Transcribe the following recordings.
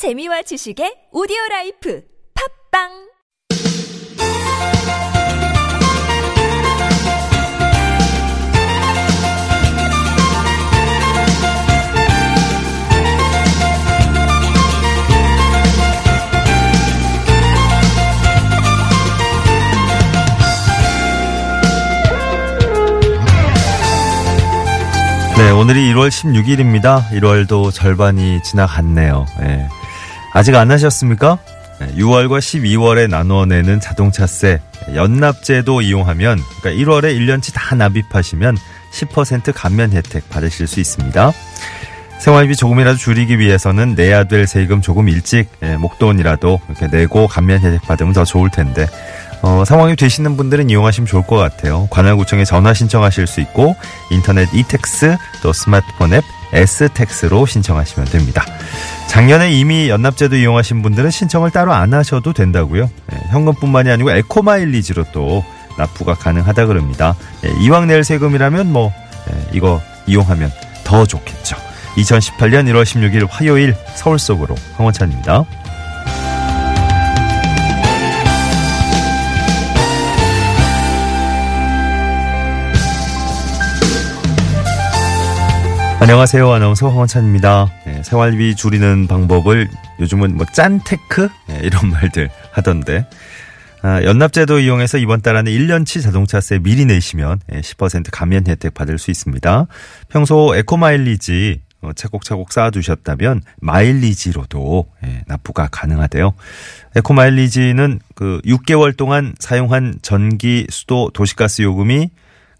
재미와 지식의 오디오 라이프 팝빵 네, 오늘이 1월 16일입니다. 1월도 절반이 지나갔네요. 예. 아직 안 하셨습니까? 6월과 12월에 나누어 내는 자동차세 연납제도 이용하면 그러니까 1월에 1년치 다 납입하시면 10% 감면 혜택 받으실 수 있습니다. 생활비 조금이라도 줄이기 위해서는 내야 될 세금 조금 일찍 예, 목돈이라도 이렇게 내고 감면 혜택 받으면 더 좋을 텐데 어, 상황이 되시는 분들은 이용하시면 좋을 것 같아요. 관할구청에 전화 신청하실 수 있고 인터넷 이텍스 또 스마트폰 앱 S텍스로 신청하시면 됩니다. 작년에 이미 연납제도 이용하신 분들은 신청을 따로 안 하셔도 된다고요. 예, 현금뿐만이 아니고 에코마일리지로 또 납부가 가능하다 그럽니다. 예, 이왕 낼 세금이라면 뭐 예, 이거 이용하면 더 좋겠죠. 2018년 1월 16일 화요일 서울 속으로 황원찬입니다. 안녕하세요. 아나운서 황원찬입니다. 네, 생활비 줄이는 방법을 요즘은 뭐 짠테크 네, 이런 말들 하던데 아, 연납제도 이용해서 이번 달 안에 1년치 자동차세 미리 내시면 10% 감면 혜택 받을 수 있습니다. 평소 에코마일리지 어, 차곡차곡 쌓아두셨다면 마일리지로도 예, 납부가 가능하대요. 에코마일리지는 그 6개월 동안 사용한 전기, 수도, 도시가스 요금이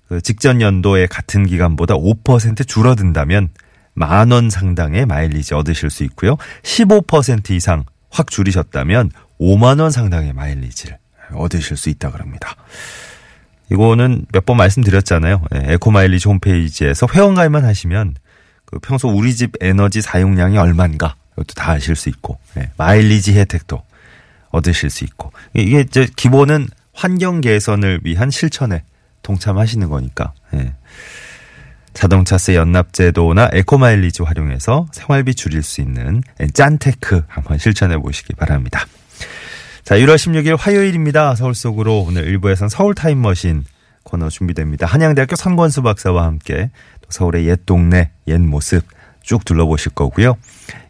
그 직전 연도의 같은 기간보다 5% 줄어든다면 만 원 상당의 마일리지 얻으실 수 있고요. 15% 이상 확 줄이셨다면 5만 원 상당의 마일리지를 얻으실 수 있다 그럽니다. 이거는 몇 번 말씀드렸잖아요. 예, 에코마일리지 홈페이지에서 회원가입만 하시면 그 평소 우리 집 에너지 사용량이 얼마인가 이것도 다 아실 수 있고 예, 마일리지 혜택도 얻으실 수 있고 이게 이제 기본은 환경 개선을 위한 실천에 동참하시는 거니까. 예. 자동차세 연납제도나 에코마일리지 활용해서 생활비 줄일 수 있는 짠테크 한번 실천해 보시기 바랍니다. 자, 1월 16일 화요일입니다. 서울 속으로 오늘 1부에선 서울 타임머신 코너 준비됩니다. 한양대학교 선권수 박사와 함께 또 서울의 옛 동네, 옛 모습 쭉 둘러보실 거고요.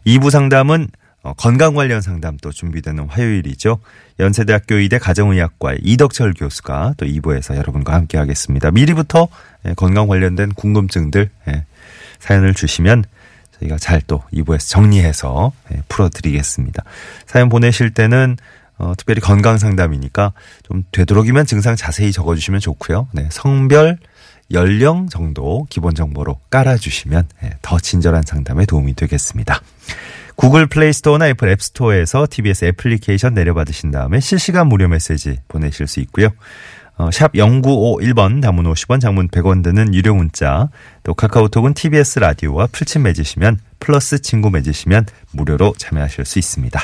2부 상담은 어, 건강 관련 상담도 준비되는 화요일이죠. 연세대학교 의대 가정의학과의 이덕철 교수가 또 2부에서 여러분과 함께 하겠습니다. 미리부터 예, 건강 관련된 궁금증들 예, 사연을 주시면 저희가 잘 또 2부에서 정리해서 예, 풀어드리겠습니다. 사연 보내실 때는 어, 특별히 건강 상담이니까 좀 되도록이면 증상 자세히 적어주시면 좋고요. 네, 성별, 연령 정도 기본 정보로 깔아주시면 더 친절한 상담에 도움이 되겠습니다. 구글 플레이 스토어나 애플 앱 스토어에서 TBS 애플리케이션 내려받으신 다음에 실시간 무료 메시지 보내실 수 있고요. 어, 샵 0951번 단문 50원 장문 100원 드는 유료 문자 또 카카오톡은 TBS 라디오와 풀친 맺으시면 플러스 친구 맺으시면 무료로 참여하실 수 있습니다.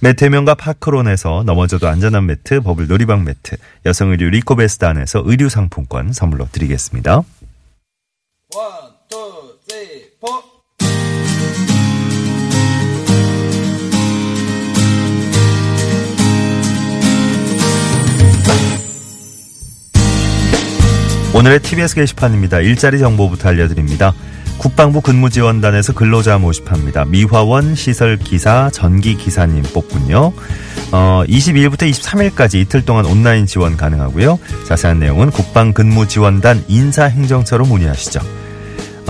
매트 명가 파크론에서 넘어져도 안전한 매트 버블 놀이방 매트 여성 의류 리코베스트 안에서 의류 상품권 선물로 드리겠습니다. 원, 오늘의 TBS 게시판입니다. 일자리 정보부터 알려드립니다. 국방부 근무지원단에서 근로자 모집합니다. 미화원 시설 기사 전기 기사님 뽑군요. 어, 22일부터 23일까지 이틀 동안 온라인 지원 가능하고요. 자세한 내용은 국방 근무지원단 인사행정처로 문의하시죠.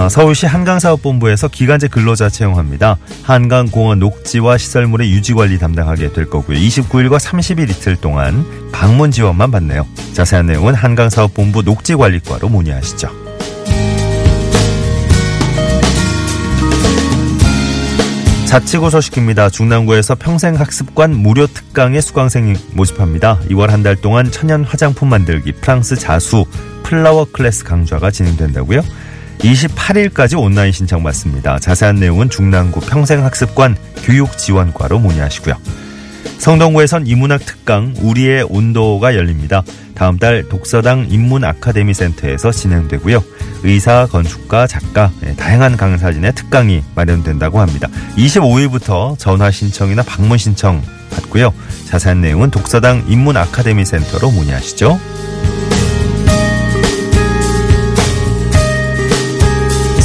어, 서울시 한강사업본부에서 기간제 근로자 채용합니다. 한강공원 녹지와 시설물의 유지관리 담당하게 될 거고요. 29일과 30일 이틀 동안 방문 지원만 받네요. 자세한 내용은 한강사업본부 녹지관리과로 문의하시죠. 자치구 소식입니다. 중남구에서 평생학습관 무료 특강의 수강생 모집합니다. 2월 한 달 동안 천연 화장품 만들기 프랑스 자수 flower class 강좌가 진행된다고요? 28일까지 온라인 신청 받습니다. 자세한 내용은 중랑구 평생학습관 교육지원과로 문의하시고요. 성동구에선 인문학 특강 우리의 온도가 열립니다. 다음 달 독서당 인문 아카데미 센터에서 진행되고요. 의사, 건축가, 작가 네, 다양한 강사진의 특강이 마련된다고 합니다. 25일부터 전화 신청이나 방문 신청 받고요. 자세한 내용은 독서당 인문 아카데미 센터로 문의하시죠.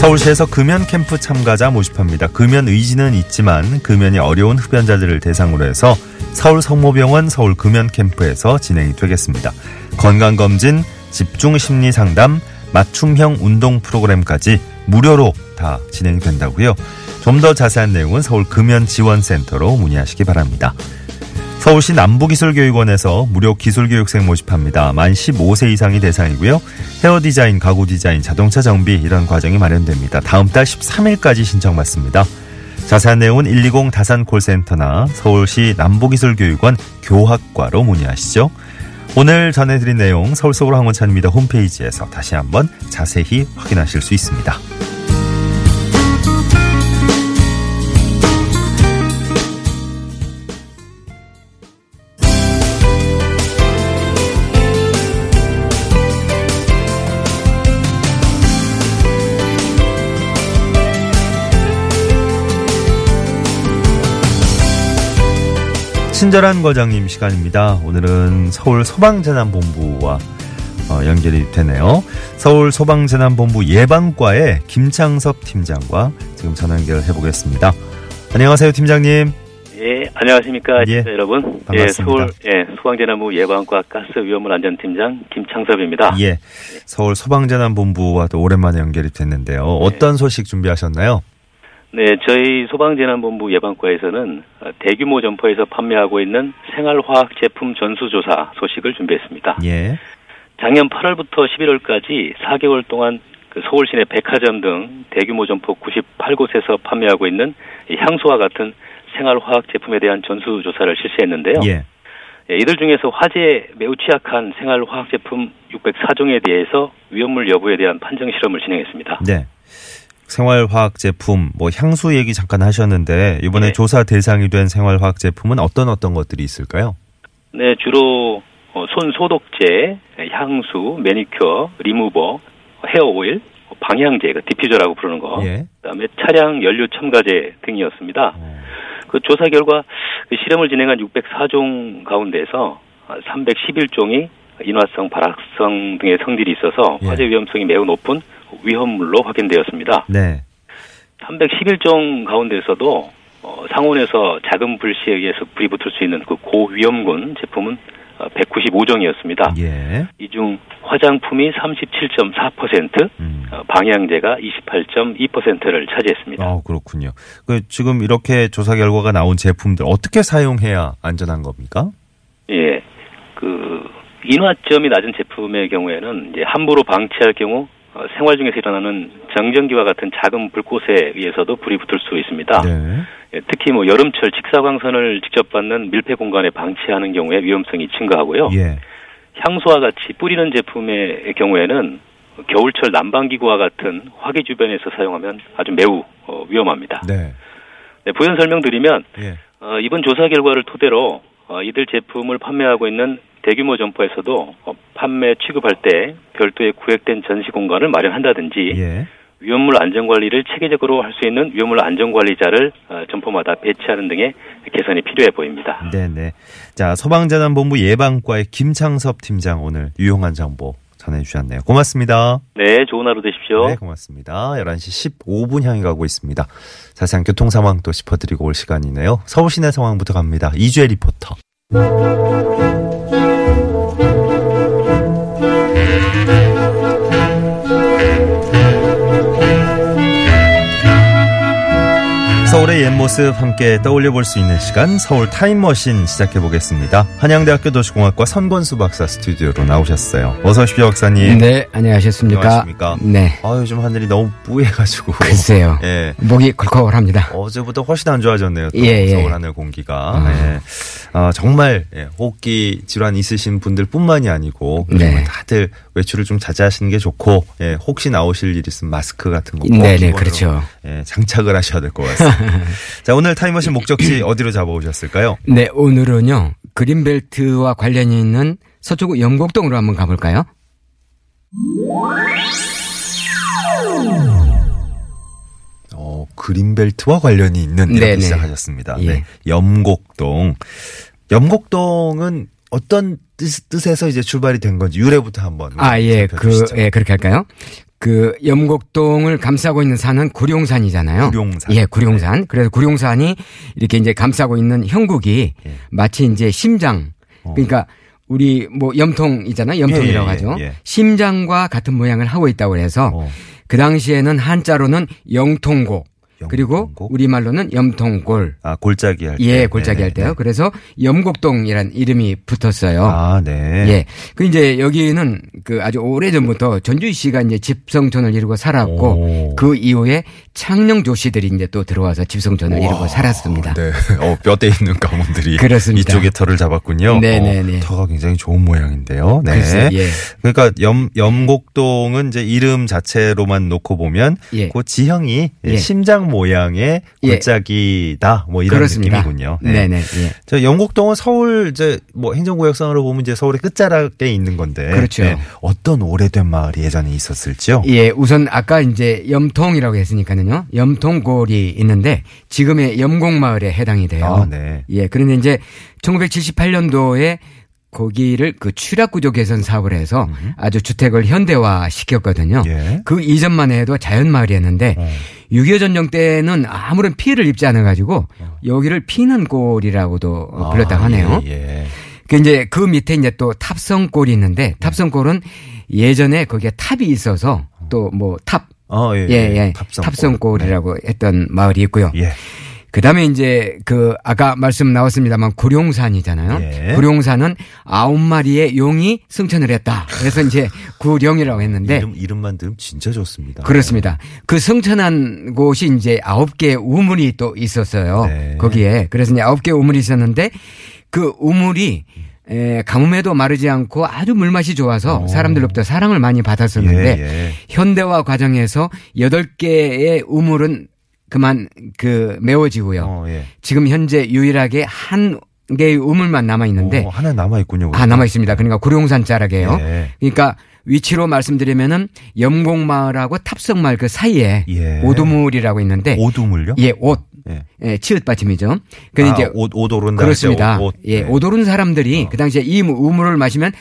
서울시에서 금연 캠프 참가자 모집합니다. 금연 의지는 있지만 금연이 어려운 흡연자들을 대상으로 해서 서울 성모병원 서울 금연 캠프에서 진행이 되겠습니다. 건강검진, 집중 심리 상담, 맞춤형 운동 프로그램까지 무료로 다 진행이 된다고요. 좀 더 자세한 내용은 서울 금연 지원센터로 문의하시기 바랍니다. 서울시 남부기술교육원에서 무료 기술교육생 모집합니다. 만 15세 이상이 대상이고요. 헤어 디자인, 가구 디자인, 자동차 정비 이런 과정이 마련됩니다. 다음 달 13일까지 신청받습니다. 자세한 내용은 120 다산 콜센터나 서울시 남부기술교육원 교학과로 문의하시죠. 오늘 전해드린 내용 서울 서울 항원찬입니다. 홈페이지에서 다시 한번 자세히 확인하실 수 있습니다. 친절한 과장님 시간입니다. 오늘은 서울 소방재난본부와 어, 연결이 되네요. 서울 소방재난본부 예방과의 김창섭 팀장과 지금 전화 연결해 보겠습니다. 안녕하세요, 팀장님. 예, 안녕하십니까, 예, 여러분. 예, 반갑습니다. 서울 예, 소방재난부 예방과 가스위험물 안전팀장 김창섭입니다. 예, 서울 소방재난본부와 또 오랜만에 연결이 됐는데요. 어떤 소식 준비하셨나요? 네, 저희 소방재난본부 예방과에서는 어, 대규모 점포에서 판매하고 있는 생활화학 제품 전수조사 소식을 준비했습니다. 예, 작년 8월부터 11월까지 4개월 동안 그 서울 시내 백화점 등 대규모 점포 98곳에서 판매하고 있는 이 향수와 같은 생활화학 제품에 대한 전수조사를 실시했는데요. 예, 예, 이들 중에서 화재에 매우 취약한 생활화학 제품 604종에 대해서 위험물 여부에 대한 판정 실험을 진행했습니다. 네. 생활화학 제품, 뭐 향수 얘기 잠깐 하셨는데 이번에 네. 조사 대상이 된 생활화학 제품은 어떤 어떤 것들이 있을까요? 네, 주로 어, 손 소독제, 향수, 매니큐어, 리무버, 헤어 오일, 방향제, 그 디퓨저라고 부르는 거, 예. 그다음에 차량 연료 첨가제 등이었습니다. 어, 그 조사 결과 그 실험을 진행한 604종 가운데서 311종이 인화성, 발화성 등의 성질이 있어서 예. 화재 위험성이 매우 높은 위험물로 확인되었습니다. 네. 311종 가운데서도 어, 상온에서 작은 불씨에 의해서 불이 붙을 수 있는 그 고위험군 제품은 195종이었습니다. 예. 이중 화장품이 37.4%, 음. 어, 방향제가 28.2%를 차지했습니다. 아, 그렇군요. 그 지금 이렇게 조사 결과가 나온 제품들 어떻게 사용해야 안전한 겁니까? 예, 그 인화점이 낮은 제품의 경우에는 이제 함부로 방치할 경우 어, 생활 중에서 일어나는 정전기와 같은 작은 불꽃에 의해서도 불이 붙을 수 있습니다. 네. 예, 특히 뭐 여름철 직사광선을 직접 받는 밀폐 공간에 방치하는 경우에 위험성이 증가하고요. 예. 향수와 같이 뿌리는 제품의 경우에는 겨울철 난방기구와 같은 화기 주변에서 사용하면 아주 매우 어, 위험합니다. 네. 네, 부연 설명드리면 예. 어, 이번 조사 결과를 토대로 어, 이들 제품을 판매하고 있는 대규모 점포에서도 어, 판매 취급할 때 별도의 구획된 전시 공간을 마련한다든지 예. 위험물 안전 관리를 체계적으로 할 수 있는 위험물 안전 관리자를 어, 점포마다 배치하는 등의 개선이 필요해 보입니다. 네, 네. 자, 소방재난본부 예방과의 김창섭 팀장 오늘 유용한 정보 전해 주셨네요. 고맙습니다. 네, 좋은 하루 되십시오. 네, 고맙습니다. 11시 15분 향해 가고 있습니다. 자세한 교통 상황 또 짚어드리고 올 시간이네요. 서울 시내 상황부터 갑니다. 이주혜 리포터. 서울의 옛 모습 함께 떠올려 볼 수 있는 시간 서울 타임머신 시작해 보겠습니다. 한양대학교 도시공학과 선권수 박사 스튜디오로 나오셨어요. 어서 오십시오, 박사님. 네, 안녕하셨습니까? 안녕하십니까? 네, 아, 요즘 하늘이 너무 뿌얘가지고. 글쎄요. 예. 목이 콜콜합니다. 어제보다 훨씬 안 좋아졌네요. 또 예, 예. 서울 하늘 공기가. 예. 아, 정말 예, 호흡기 질환 있으신 분들뿐만이 아니고 네. 다들 외출을 좀 자제하시는 게 좋고 예, 혹시 나오실 일 있으면 마스크 같은 거꼭 네네, 기본으로, 그렇죠. 예, 장착을 하셔야 될 것 같습니다. 자, 오늘 타임머신 목적지 어디로 잡아오셨을까요? 네, 오늘은요, 그린벨트와 관련이 있는 서초구 영곡동으로 한번 가볼까요? 어, 그린벨트와 관련이 있는 네네. 이렇게 시작하셨습니다. 예. 네. 염곡동. 염곡동은 어떤 뜻, 뜻에서 이제 출발이 된 건지 유래부터 한번 아, 예, 그. 예, 그렇게 할까요? 그 염곡동을 감싸고 있는 산은 구룡산이잖아요. 구룡산. 예, 구룡산. 그래서 구룡산이 이렇게 이제 감싸고 있는 형국이 예. 마치 이제 심장. 그러니까 우리 뭐 염통이잖아요. 염통이라고 예, 예, 하죠. 예. 심장과 같은 모양을 하고 있다고 해서 어. 그 당시에는 한자로는 영통곡. 그리고 영통곡? 우리말로는 염통골. 아, 골짜기 할 때. 예, 골짜기 네, 할 때요. 네. 그래서 염곡동이란 이름이 붙었어요. 아, 네. 예. 그 이제 여기는 그 아주 오래 전부터 전주시가 이제 집성촌을 이루고 살았고 오. 그 이후에 창녕 조씨들이 이제 또 들어와서 집성촌을 이루고 살았습니다. 네. 어, 뼈대 있는 가문들이 그렇습니다. 이쪽에 털을 잡았군요. 네네네. 어, 터가 굉장히 좋은 모양인데요. 네. 글쎄, 예. 그러니까 염 염곡동은 이제 이름 자체로만 놓고 보면 예. 그 지형이 예. 심장 모양의 예. 골짜기다 뭐 이런 그렇습니다. 느낌이군요. 네, 네. 예. 저 영곡동은 서울 이제 뭐 행정구역상으로 보면 이제 서울의 끝자락에 있는 건데 그렇죠. 어떤 오래된 마을이 예전에 있었을지요? 예, 우선 아까 이제 염통이라고 했으니까는 요. 염통골이 있는데 지금의 염곡마을에 해당이 돼요. 아, 네. 예, 그런데 이제 1978년도에 거기를 그 취락 구조 개선 사업을 해서 아주 주택을 현대화 시켰거든요. 예. 그 이전만 해도 자연 마을이었는데 어. 6.25 전쟁 때는 아무런 피해를 입지 않아 가지고 여기를 피는 골이라고도 어, 불렀다고 아, 하네요. 예, 예. 그 이제 그 밑에 이제 또 탑성골이 있는데 탑성골은 예전에 거기에 탑이 있어서 또 뭐 탑, 어, 예, 예, 예, 탑성골. 탑성골 이라고 했던 마을이 있고요. 예. 그 다음에 이제 그 아까 말씀 나왔습니다만 구룡산이잖아요. 예. 구룡산은 아홉 마리의 용이 승천을 했다. 그래서 이제 구룡이라고 했는데 이름 이름만 들으면 진짜 좋습니다. 그렇습니다. 그 승천한 곳이 이제 아홉 개의 우물이 또 있었어요. 네. 거기에. 그래서 이제 아홉 개의 우물이 있었는데 그 우물이 에, 가뭄에도 마르지 않고 아주 물맛이 좋아서 오. 사람들로부터 사랑을 많이 받았었는데 예, 예. 현대화 과정에서 여덟 개의 우물은 그만 그 메워지고요. 어, 예. 지금 현재 유일하게 한 개의 우물만 남아 있는데 오, 하나 남아 있군요. 아 남아 있습니다. 그러니까 구룡산 자락이에요. 예. 그러니까 위치로 말씀드리면은 염곡마을하고 탑성마을 그 사이에 예. 오두물이라고 있는데 오두물요? 예, 옷. 예. 예, 치읓 받침이죠. 근데 아, 이제 옷, 옷 오른다. 그렇습니다. 옷, 옷. 예, 네. 옷 오른 사람들이 그 당시에 이 우물을 마시면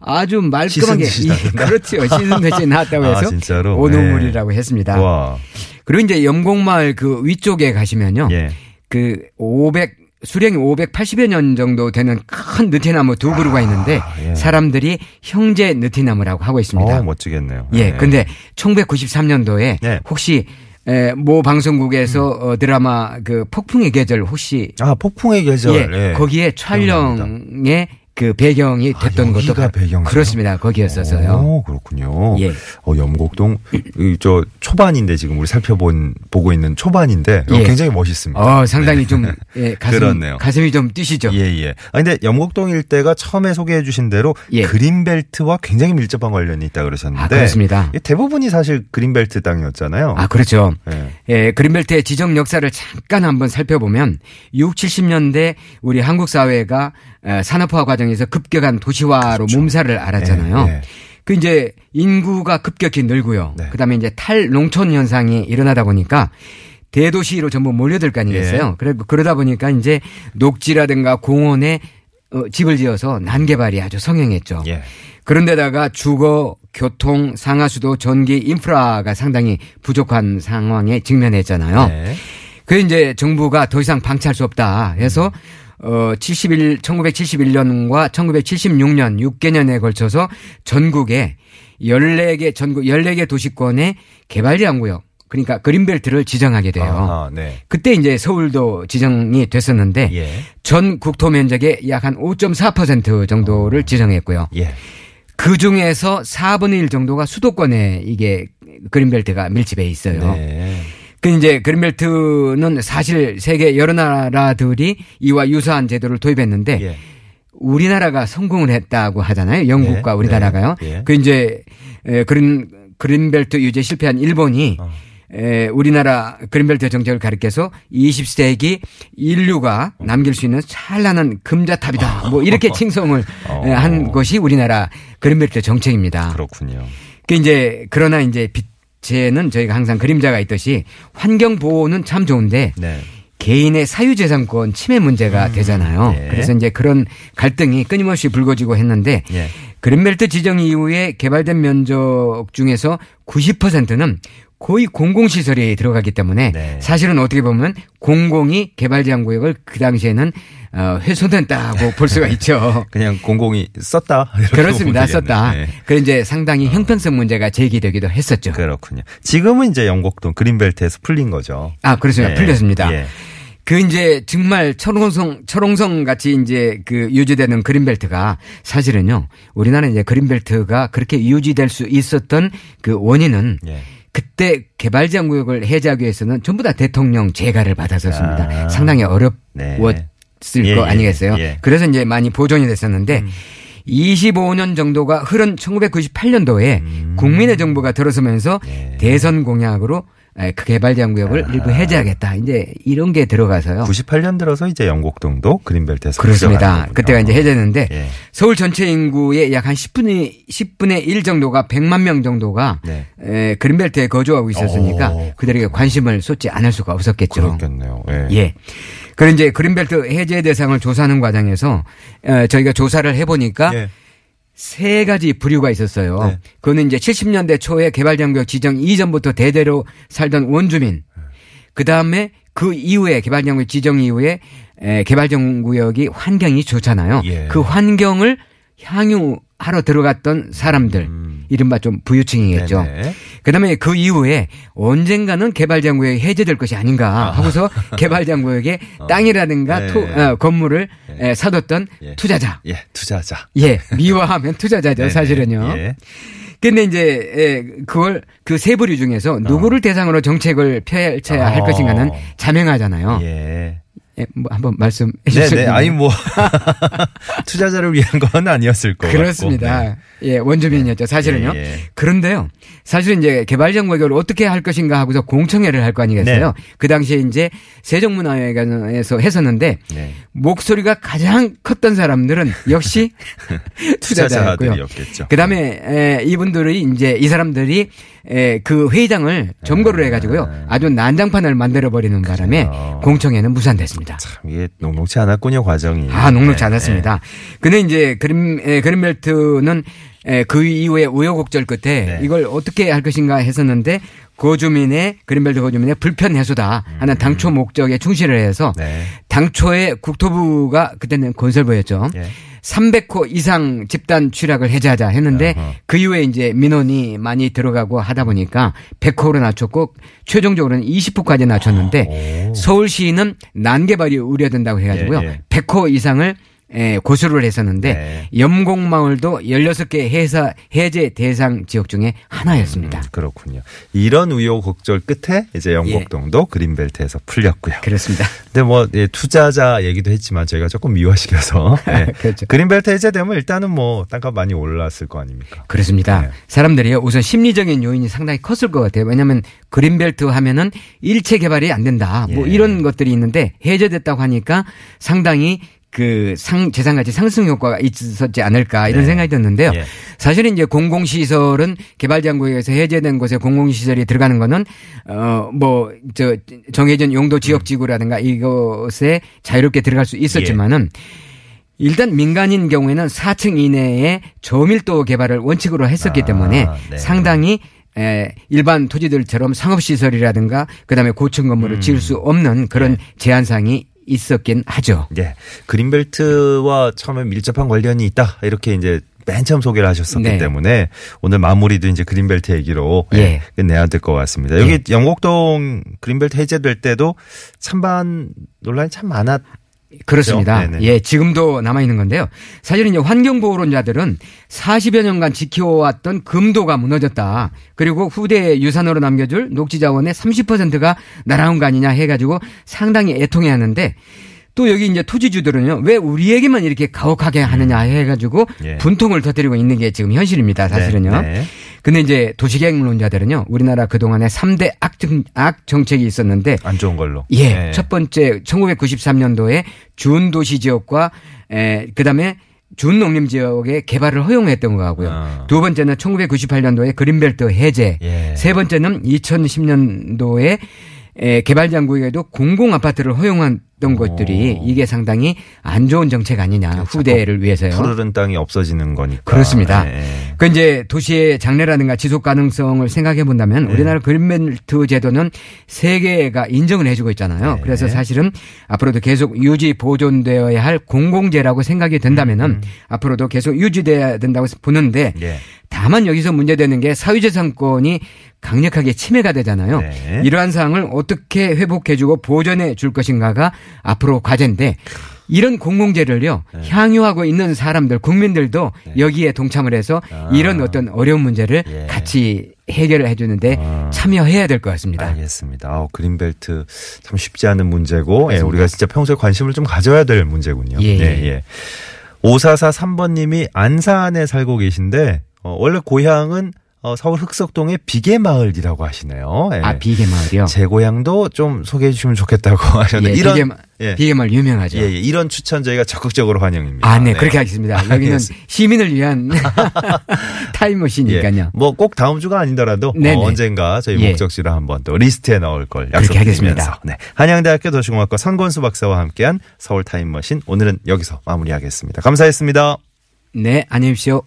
아주 말끔하게 나는다? 그렇죠. 씻은 듯이 나왔다고 아, 해서 진짜로? 오두물이라고 했습니다. 와. 그리고 이제 염곡마을 그 위쪽에 가시면요. 예. 그 500, 수령이 580여 년 정도 되는 큰 느티나무 두 그루가 있는데 예. 사람들이 형제 느티나무라고 하고 있습니다. 어, 멋지겠네요. 예. 네. 근데 1993년도에 네. 혹시 에, 모 방송국에서 어, 드라마 그 폭풍의 계절 혹시 아, 폭풍의 계절. 예, 예. 거기에 촬영에 그 배경이 아, 됐던 것도 여기가 바- 배경이에요? 그렇습니다. 거기였었어요. 오, 그렇군요. 예. 어, 염곡동, 이, 저, 초반인데 지금 우리 살펴본, 보고 있는 초반인데, 어, 예. 굉장히 멋있습니다. 어, 상당히 좀 예, 가슴 그렇네요. 가슴이 좀 뛰시죠. 예, 예. 아, 근데 염곡동 일대가 처음에 소개해 주신 대로 예. 그린벨트와 굉장히 밀접한 관련이 있다 그러셨는데. 아, 그렇습니다. 이 대부분이 사실 그린벨트 땅이었잖아요. 아, 그렇죠. 예. 예, 그린벨트의 지정 역사를 잠깐 한번 살펴보면 6, 70년대 우리 한국 사회가 어, 산업화 과정에서 급격한 도시화로 몸살을 앓았잖아요. 예, 예. 그 이제 인구가 급격히 늘고요. 네. 그다음에 이제 탈농촌 현상이 일어나다 보니까 대도시로 전부 몰려들 거 아니겠어요. 예. 그래 그러다 보니까 이제 녹지라든가 공원에 어, 집을 지어서 난개발이 아주 성행했죠. 예. 그런데다가 주거, 교통, 상하수도, 전기, 인프라가 상당히 부족한 상황에 직면했잖아요. 네. 그 이제 정부가 더 이상 방치할 수 없다 해서 어 71, 1971년과 1976년 6개년에 걸쳐서 전국에 14개 전국 14개 도시권에 개발 제한 구역 그러니까 그린벨트를 지정하게 돼요. 아, 네. 그때 이제 서울도 지정이 됐었는데 예. 전 국토 면적의 약 한 5.4% 정도를 지정했고요. 예. 그 중에서 4분의 1 정도가 수도권에 이게 그린벨트가 밀집해 있어요. 네. 그 이제 그린벨트는 사실 세계 여러 나라들이 이와 유사한 제도를 도입했는데 예. 우리나라가 성공을 했다고 하잖아요. 영국과 네, 우리나라가요. 네, 예. 그 이제 에, 그린 그린벨트 유제 실패한 일본이 어. 에, 우리나라 그린벨트 정책을 가리켜서 20세기 인류가 남길 수 있는 찬란한 금자탑이다. 뭐 이렇게 칭송을 어. 에, 한 것이 우리나라 그린벨트 정책입니다. 그렇군요. 그 이제 그러나 이제 빛 에는 저희가 항상 그림자가 있듯이 환경 보호는 참 좋은데 네. 개인의 사유재산권 침해 문제가 되잖아요. 예. 그래서 이제 그런 갈등이 끊임없이 불거지고 했는데 예. 그린벨트 지정 이후에 개발된 면적 중에서 90%는 거의 공공시설이 들어가기 때문에 네. 사실은 어떻게 보면 공공이 개발 제한 구역을 그 당시에는 어, 훼손됐다고 볼 수가 있죠. 그냥 공공이 썼다. 그렇습니다. 썼다. 네. 그래 이제 상당히 형평성 문제가 제기되기도 했었죠. 그렇군요. 지금은 이제 영곡동 그린벨트에서 풀린 거죠. 아, 그렇습니다. 예. 풀렸습니다. 예. 그 이제 정말 철옹성 철옹성 같이 이제 그 유지되는 그린벨트가 사실은요. 우리나라 이제 그린벨트가 그렇게 유지될 수 있었던 그 원인은 예. 그때 개발 제한 구역을 해제하기 위해서는 전부 다 대통령 재가를 받았었습니다. 아. 상당히 어렵웠 을 네. 예, 거 예, 아니겠어요? 예. 그래서 이제 많이 보존이 됐었는데 25년 정도가 흐른 1998년도에 국민의 정부가 들어서면서 음. 예. 대선 공약으로 에, 그 개발 제한 구역을 일부 해제하겠다. 이제 이런 게 들어가서요. 98년 들어서 이제 영곡동도 그린벨트에서 그렇습니다. 그때가 이제 해제됐는데 예. 서울 전체 인구의 약 한 10분의 10분의 1 정도가 100만 명 정도가 네. 에, 그린벨트에 거주하고 있었으니까 오, 그들에게 관심을 쏟지 않을 수가 없었겠죠. 그렇겠네요. 예. 예. 그런 이제 그린벨트 해제 대상을 조사하는 과정에서 어, 저희가 조사를 해보니까 예. 세 가지 부류가 있었어요. 네. 그거는 이제 70년대 초에 개발장구역 지정 이전부터 대대로 살던 원주민. 그 다음에 그 이후에 개발장구역 지정 이후에 에, 개발장구역이 환경이 좋잖아요. 예. 그 환경을 향유하러 들어갔던 사람들. 이른바 좀 부유층이겠죠. 음. 네네. 그다음에 그 이후에 언젠가는 개발장구역이 해제될 것이 아닌가 하고서 개발장구역에 땅이라든가 네. 토, 어, 건물을 에, 사뒀던 예. 투자자. 예, 투자자. 예, 미화하면 투자자죠. 사실은요. 예. 근데 이제 예, 그걸 그 세 부류 중에서 누구를 대상으로 정책을 펼쳐야 할 어. 것인가는 자명하잖아요. 예. 예, 뭐 한번 말씀해 네네. 주시죠. 아니 뭐 투자자를 위한 건 아니었을 거 그렇습니다. 같고. 네. 예, 원주민이었죠. 사실은요. 예, 예. 그런데요. 사실은 이제 구역을 어떻게 할 것인가 하고서 공청회를 할 거 아니겠어요. 네. 그 당시에 이제 세종문화회관에서 했었는데 네. 목소리가 가장 컸던 사람들은 역시 투자자였고요. 그다음에 에, 이분들이 이제 이 사람들이 에, 그 회의장을 점거를 해가지고요 아주 난장판을 만들어 버리는 바람에 그래요. 공청회는 무산됐습니다. 참 이게 녹록치 않았군요 과정이. 아 녹록지 네, 않았습니다. 근데 이제 그림 에, 그린벨트는 에, 그 이후에 우여곡절 끝에 네. 이걸 어떻게 할 것인가 했었는데 고주민의 그린벨트 고주민의 불편 해소다 하는 당초 목적에 충실을 해서 음. 네. 당초에 국토부가 그때는 건설부였죠. 예. 300호 이상 집단 취락을 해제하자 했는데 어허. 그 이후에 이제 민원이 많이 들어가고 하다 보니까 100호로 낮췄고 최종적으로는 20호까지 낮췄는데 오. 서울시는 난개발이 우려된다고 해가지고요. 예, 예. 100호 이상을 에, 고수를 했었는데 네. 염곡마을도 16개 해사 해제 대상 지역 중에 하나였습니다. 음, 그렇군요. 이런 우여곡절 끝에 이제 영곡동도 그린벨트에서 풀렸고요. 그렇습니다. 근데 뭐 예, 투자자 얘기도 했지만 저희가 조금 미화시켜서 예. 그렇죠. 그린벨트 해제되면 일단은 뭐 땅값 많이 올랐을 거 아닙니까? 그렇습니다. 네. 사람들이요 우선 심리적인 요인이 상당히 컸을 것 같아요. 왜냐하면 그린벨트 하면은 일체 개발이 안 된다. 뭐 예. 이런 것들이 있는데 해제됐다고 하니까 상당히 그 상, 재산가치 상승 효과가 있었지 않을까 이런 네. 생각이 드는데요. 예. 사실은 이제 공공시설은 개발장구에서 해제된 곳에 공공시설이 들어가는 거는 어, 뭐, 저, 정해진 용도 지역 지구라든가 이것에 자유롭게 들어갈 수 있었지만은 일단 민간인 경우에는 4층 이내에 저밀도 개발을 원칙으로 했었기 아, 때문에 네. 상당히 에, 일반 토지들처럼 상업시설이라든가 그다음에 고층 건물을 지을 수 없는 그런 네. 제한상이 있었긴 하죠. 예. 그린벨트와 처음에 밀접한 관련이 있다. 이렇게 이제 맨 처음 소개를 하셨었기 네. 때문에 오늘 마무리도 이제 그린벨트 얘기로 예. 예. 끝내야 될 것 같습니다. 여기 예. 영곡동 그린벨트 해제될 때도 찬반 논란이 참 많았 그렇습니다. 네네. 예, 지금도 남아 있는 건데요. 사실은 이제 환경 보호론자들은 40여 년간 지켜왔던 금도가 무너졌다. 그리고 후대 유산으로 남겨줄 녹지 자원의 30%가 날아온 거 아니냐 해 가지고 상당히 애통해 하는데 또 여기 이제 토지주들은요 왜 우리에게만 이렇게 가혹하게 하느냐 해가지고 예. 분통을 터뜨리고 있는 게 지금 현실입니다 사실은요. 네, 네. 근데 이제 도시계획론자들은요 우리나라 그동안에 3대 악, 정, 악 정책이 있었는데 안 좋은 걸로. 예, 네. 첫 번째 1993년도에 준도시 지역과 에, 그 다음에 준농림 지역의 개발을 허용했던 거하고요. 아. 두 번째는 1998년도에 그린벨트 해제. 예. 세 번째는 2010년도에 에, 개발 장구에도 공공 아파트를 허용 했던 것들이 이게 상당히 안 좋은 정책 아니냐 후대를 위해서요. 푸르른 땅이 없어지는 거니까. 그렇습니다. 네. 그 이제 도시의 장래라든가 지속 가능성을 생각해 본다면 우리나라 그린벨트 제도는 세계가 인정을 해주고 있잖아요. 네. 그래서 사실은 앞으로도 계속 유지 보존되어야 할 공공재라고 생각이 된다면은 앞으로도 계속 유지돼야 된다고 보는데 예. 다만 여기서 문제되는 게 사유재산권이 강력하게 침해가 되잖아요. 네. 이러한 사항을 어떻게 회복해주고 보전해 줄 것인가가 앞으로 과제인데 이런 공공재를요 네. 향유하고 있는 사람들 국민들도 여기에 동참을 해서 이런 어떤 어려운 문제를 아. 예. 같이 해결을 해주는데 아. 참여해야 될 것 같습니다. 알겠습니다. 아, 그린벨트 참 쉽지 않은 문제고 예, 우리가 진짜 평소에 관심을 좀 가져야 될 문제군요. 예. 예, 예. 5443번님이 안산에 살고 계신데 어, 원래 고향은 어, 서울 흑석동의 비계 마을이라고 하시네요. 예. 아 비계 마을이요. 제 고향도 좀 소개해 주시면 좋겠다고 하셨는데 예, 이런 비계, 마- 예. 비계 마을 유명하죠. 예, 예, 이런 추천 저희가 적극적으로 환영입니다. 아, 네, 그렇게 하겠습니다. 여기는. 시민을 위한 타임머신이니까요. 뭐 꼭 다음 주가 아니더라도. 어, 언젠가 저희 예. 목적지로 한번 또 리스트에 넣을 걸 그렇게 하겠습니다. 약속드리면서 네. 한양대학교 도시공학과 선권수 박사와 함께한 서울 타임머신 오늘은 여기서 마무리하겠습니다. 감사했습니다. 네, 안녕히 계십시오.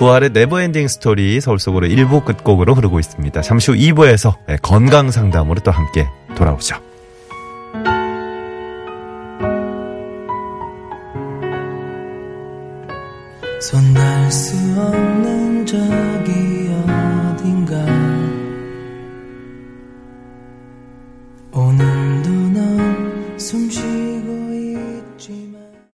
부활의 Never Ending Story 서울 속으로 1부 끝곡으로 흐르고 있습니다. 잠시 후 2부에서 건강 상담으로 또 함께 돌아오죠. 손 닿을 수 없는 어딘가